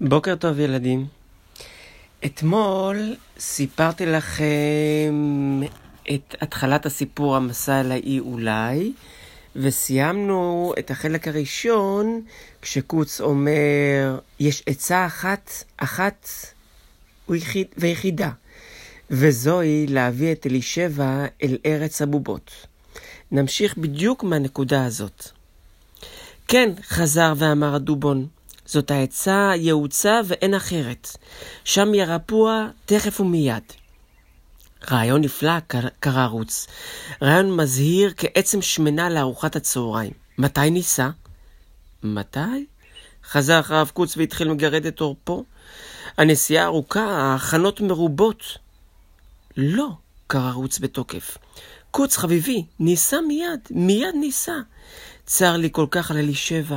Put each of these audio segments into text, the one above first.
בוקר טוב ילדים. אתמול סיפרתי לכם את התחלת הסיפור המסע אל האי אולי, וסיימנו את החלק הראשון כשקוץ אומר, יש עצה אחת, אחת ויחיד, ויחידה, וזוהי להביא את אלישבע אל ארץ הבובות. נמשיך בדיוק מהנקודה הזאת. כן, חזר ואמר הדובון, זאת העצה יעוצה ואין אחרת. שם ירפוה תכף ומיד. רעיון נפלא, קרא רוץ. רעיון מזהיר כעצם שמנה לארוחת הצהריים. מתי ניסע? מתי? חזר אחריו קוץ והתחיל לגרד את עורפו. הנסיעה ארוכה, ההכנות מרובות. לא, קרא רוץ בתוקף. קוץ, חביבי, ניסע מיד, מיד ניסע. צר לי כל כך על אלישבע.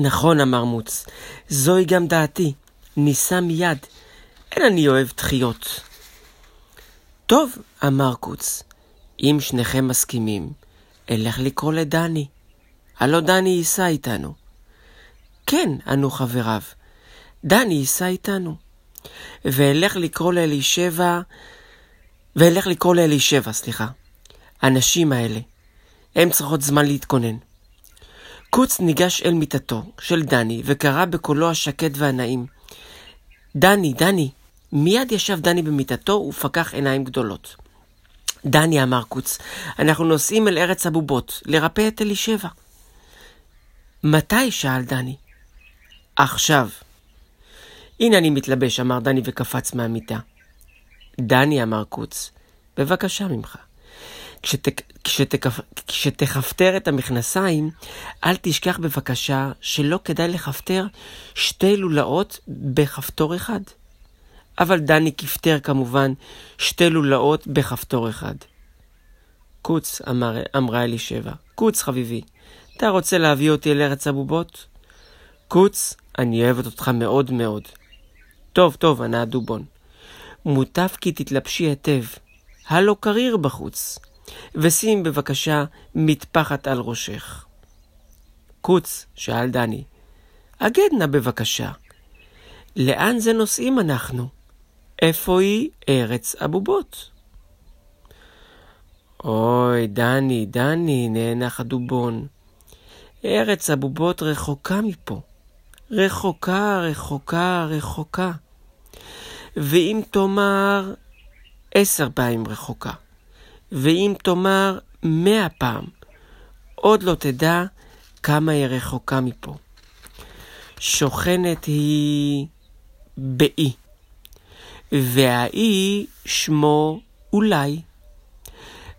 נכון, אמר מוץ, זוהי גם דעתי. ניסע מיד. אין אני אוהב דחיות. טוב, אמר קוץ, אם שניכם מסכימים, אלך לקרוא לדני. הלא דני ייסע איתנו. כן, ענו חבריו, דני ייסע איתנו. ואלך לקרוא לאלישבע, ואלך לקרוא לאלישבע, סליחה. הנשים האלה, הן צריכות זמן להתכונן. קוץ ניגש אל מיטתו של דני וקרא בקולו השקט והנעים. דני, דני. מיד ישב דני במיטתו ופקח עיניים גדולות. דני, אמר קוץ, אנחנו נוסעים אל ארץ הבובות, לרפא את אלישבע. מתי? שאל דני. עכשיו. הנה אני מתלבש, אמר דני וקפץ מהמיטה. דני, אמר קוץ, בבקשה ממך. כשת, כשתכפ, כשתכפתר את המכנסיים, אל תשכח בבקשה שלא כדאי לכפתר שתי לולאות בכפתור אחד. אבל דני כפתר כמובן שתי לולאות בכפתור אחד. קוץ, אמר, אמרה אלישבע, קוץ חביבי, אתה רוצה להביא אותי אל ארץ הבובות? קוץ, אני אוהבת אותך מאוד מאוד. טוב, טוב, ענה הדובון. מוטב כי תתלבשי היטב. הלא קריר בחוץ. ושים בבקשה מטפחת על ראשך. קוץ, שאל דני, אגד נא בבקשה. לאן זה נוסעים אנחנו? איפה היא ארץ הבובות? אוי, דני, דני, נאנח הדובון. ארץ הבובות רחוקה מפה. רחוקה, רחוקה, רחוקה. ואם תאמר עשר פעמים רחוקה. ואם תאמר מאה פעם, עוד לא תדע כמה היא רחוקה מפה. שוכנת היא באי, והאי שמו אולי,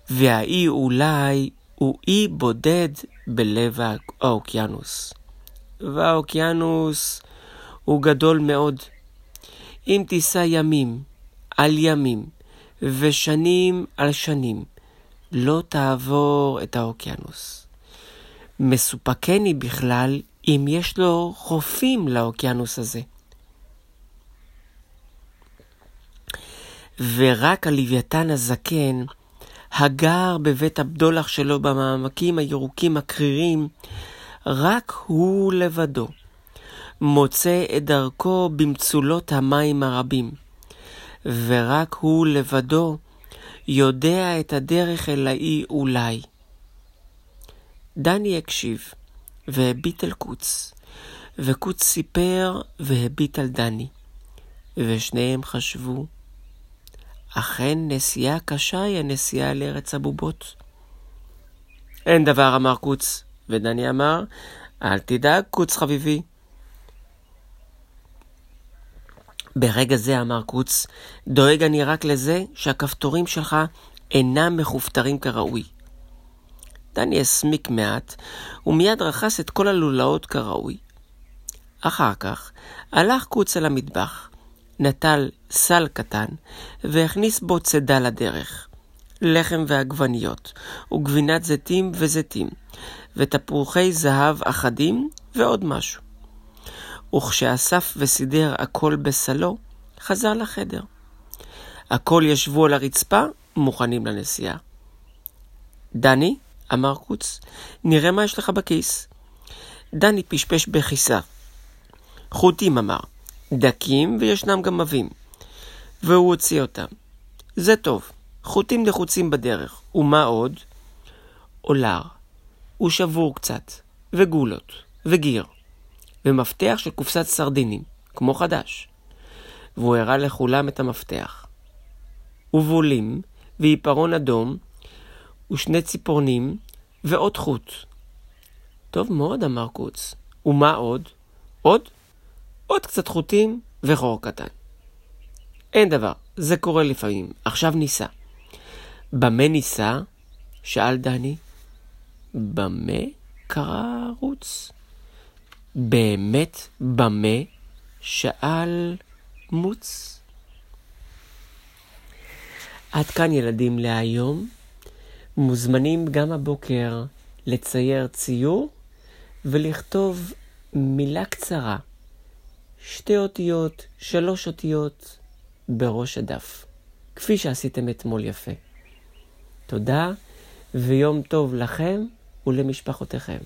והאי אולי הוא אי בודד בלב האוקיינוס. והאוקיינוס הוא גדול מאוד. אם תישא ימים על ימים, ושנים על שנים לא תעבור את האוקיינוס. מסופקני בכלל אם יש לו חופים לאוקיינוס הזה. ורק הלוויתן הזקן, הגר בבית הבדולח שלו במעמקים הירוקים הקרירים, רק הוא לבדו, מוצא את דרכו במצולות המים הרבים. ורק הוא לבדו יודע את הדרך אל האי אולי. דני הקשיב והביט אל קוץ, וקוץ סיפר והביט על דני, ושניהם חשבו, אכן נסיעה קשה היא הנסיעה לארץ הבובות. אין דבר, אמר קוץ, ודני אמר, אל תדאג, קוץ חביבי, ברגע זה, אמר קוץ, דואג אני רק לזה שהכפתורים שלך אינם מכופתרים כראוי. דני הסמיק מעט, ומיד רכס את כל הלולאות כראוי. אחר כך הלך קוץ אל המטבח, נטל סל קטן, והכניס בו צידה לדרך. לחם ועגבניות, וגבינת זיתים וזיתים, ותפוחי זהב אחדים, ועוד משהו. וכשאסף וסידר הכל בסלו, חזר לחדר. הכל ישבו על הרצפה, מוכנים לנסיעה. דני, אמר קוץ, נראה מה יש לך בכיס. דני פשפש בכיסה. חוטים אמר, דקים וישנם גם עבים. והוא הוציא אותם. זה טוב, חוטים לחוצים בדרך. ומה עוד? אולר, הוא שבור קצת, וגולות, וגיר, ומפתח של קופסת סרדינים, כמו חדש. והוא הראה לכולם את המפתח. ובולים, ועיפרון אדום, ושני ציפורנים, ועוד חוט. טוב מאוד, אמר קוץ. ומה עוד? עוד? עוד קצת חוטים וחור קטן. אין דבר, זה קורה לפעמים. עכשיו ניסה. במה ניסה? שאל דני. במה? קרא רוץ. באמת במה? שאל מוץ. עד כאן ילדים להיום. מוזמנים גם הבוקר לצייר ציור ולכתוב מילה קצרה, שתי אותיות, שלוש אותיות, בראש הדף, כפי שעשיתם אתמול יפה. תודה ויום טוב לכם ולמשפחותיכם.